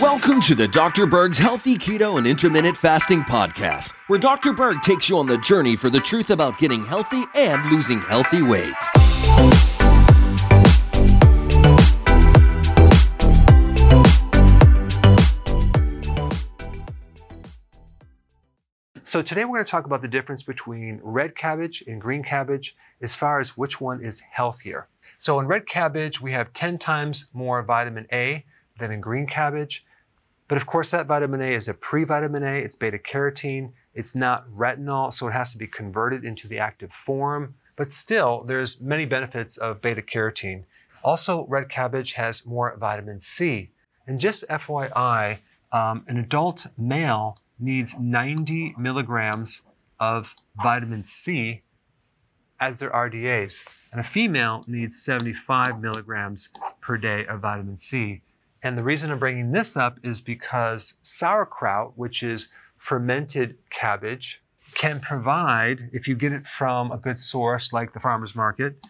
Welcome to the Dr. Berg's Healthy Keto and Intermittent Fasting Podcast, where Dr. Berg takes you on the journey for the truth about getting healthy and losing healthy weight. So today we're going to talk about the difference between red cabbage and green cabbage as far as which one is healthier. So in red cabbage, we have 10 times more vitamin A than in green cabbage. But of course, that vitamin A is a pre-vitamin A. It's beta carotene. It's not retinol, so it has to be converted into the active form. But still, there's many benefits of beta carotene. Also, red cabbage has more vitamin C. And just FYI, um, an adult male needs 90 milligrams of vitamin C as their RDAs, and a female needs 75 milligrams per day of vitamin C. And the reason I'm bringing this up is because sauerkraut, which is fermented cabbage, can provide, if you get it from a good source like the farmer's market,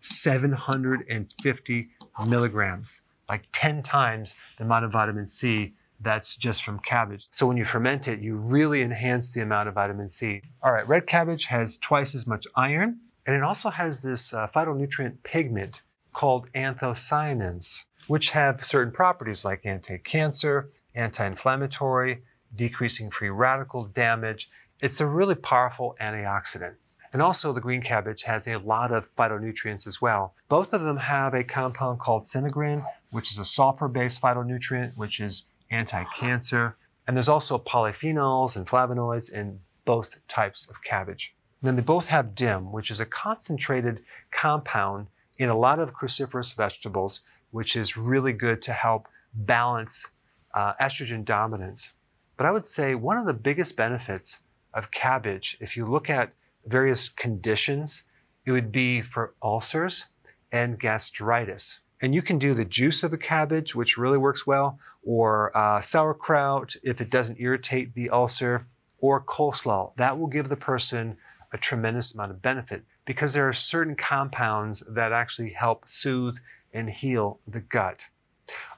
750 milligrams, like 10 times the amount of vitamin C that's just from cabbage. So when you ferment it, you really enhance the amount of vitamin C. All right, red cabbage has twice as much iron, and it also has this uh, phytonutrient pigment called anthocyanins which have certain properties like anti-cancer, anti-inflammatory, decreasing free radical damage. It's a really powerful antioxidant. And also the green cabbage has a lot of phytonutrients as well. Both of them have a compound called sinigrin, which is a sulfur-based phytonutrient, which is anti-cancer. And there's also polyphenols and flavonoids in both types of cabbage. Then they both have DIM, which is a concentrated compound in a lot of cruciferous vegetables which is really good to help balance uh, estrogen dominance. But I would say one of the biggest benefits of cabbage, if you look at various conditions, it would be for ulcers and gastritis. And you can do the juice of a cabbage, which really works well, or uh, sauerkraut if it doesn't irritate the ulcer, or coleslaw. That will give the person a tremendous amount of benefit because there are certain compounds that actually help soothe and heal the gut.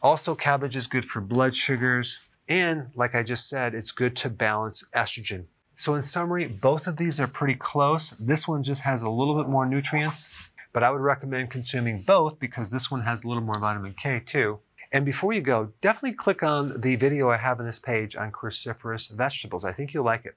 Also, cabbage is good for blood sugars, and like I just said, it's good to balance estrogen. So, in summary, both of these are pretty close. This one just has a little bit more nutrients, but I would recommend consuming both because this one has a little more vitamin K too. And before you go, definitely click on the video I have on this page on cruciferous vegetables. I think you'll like it.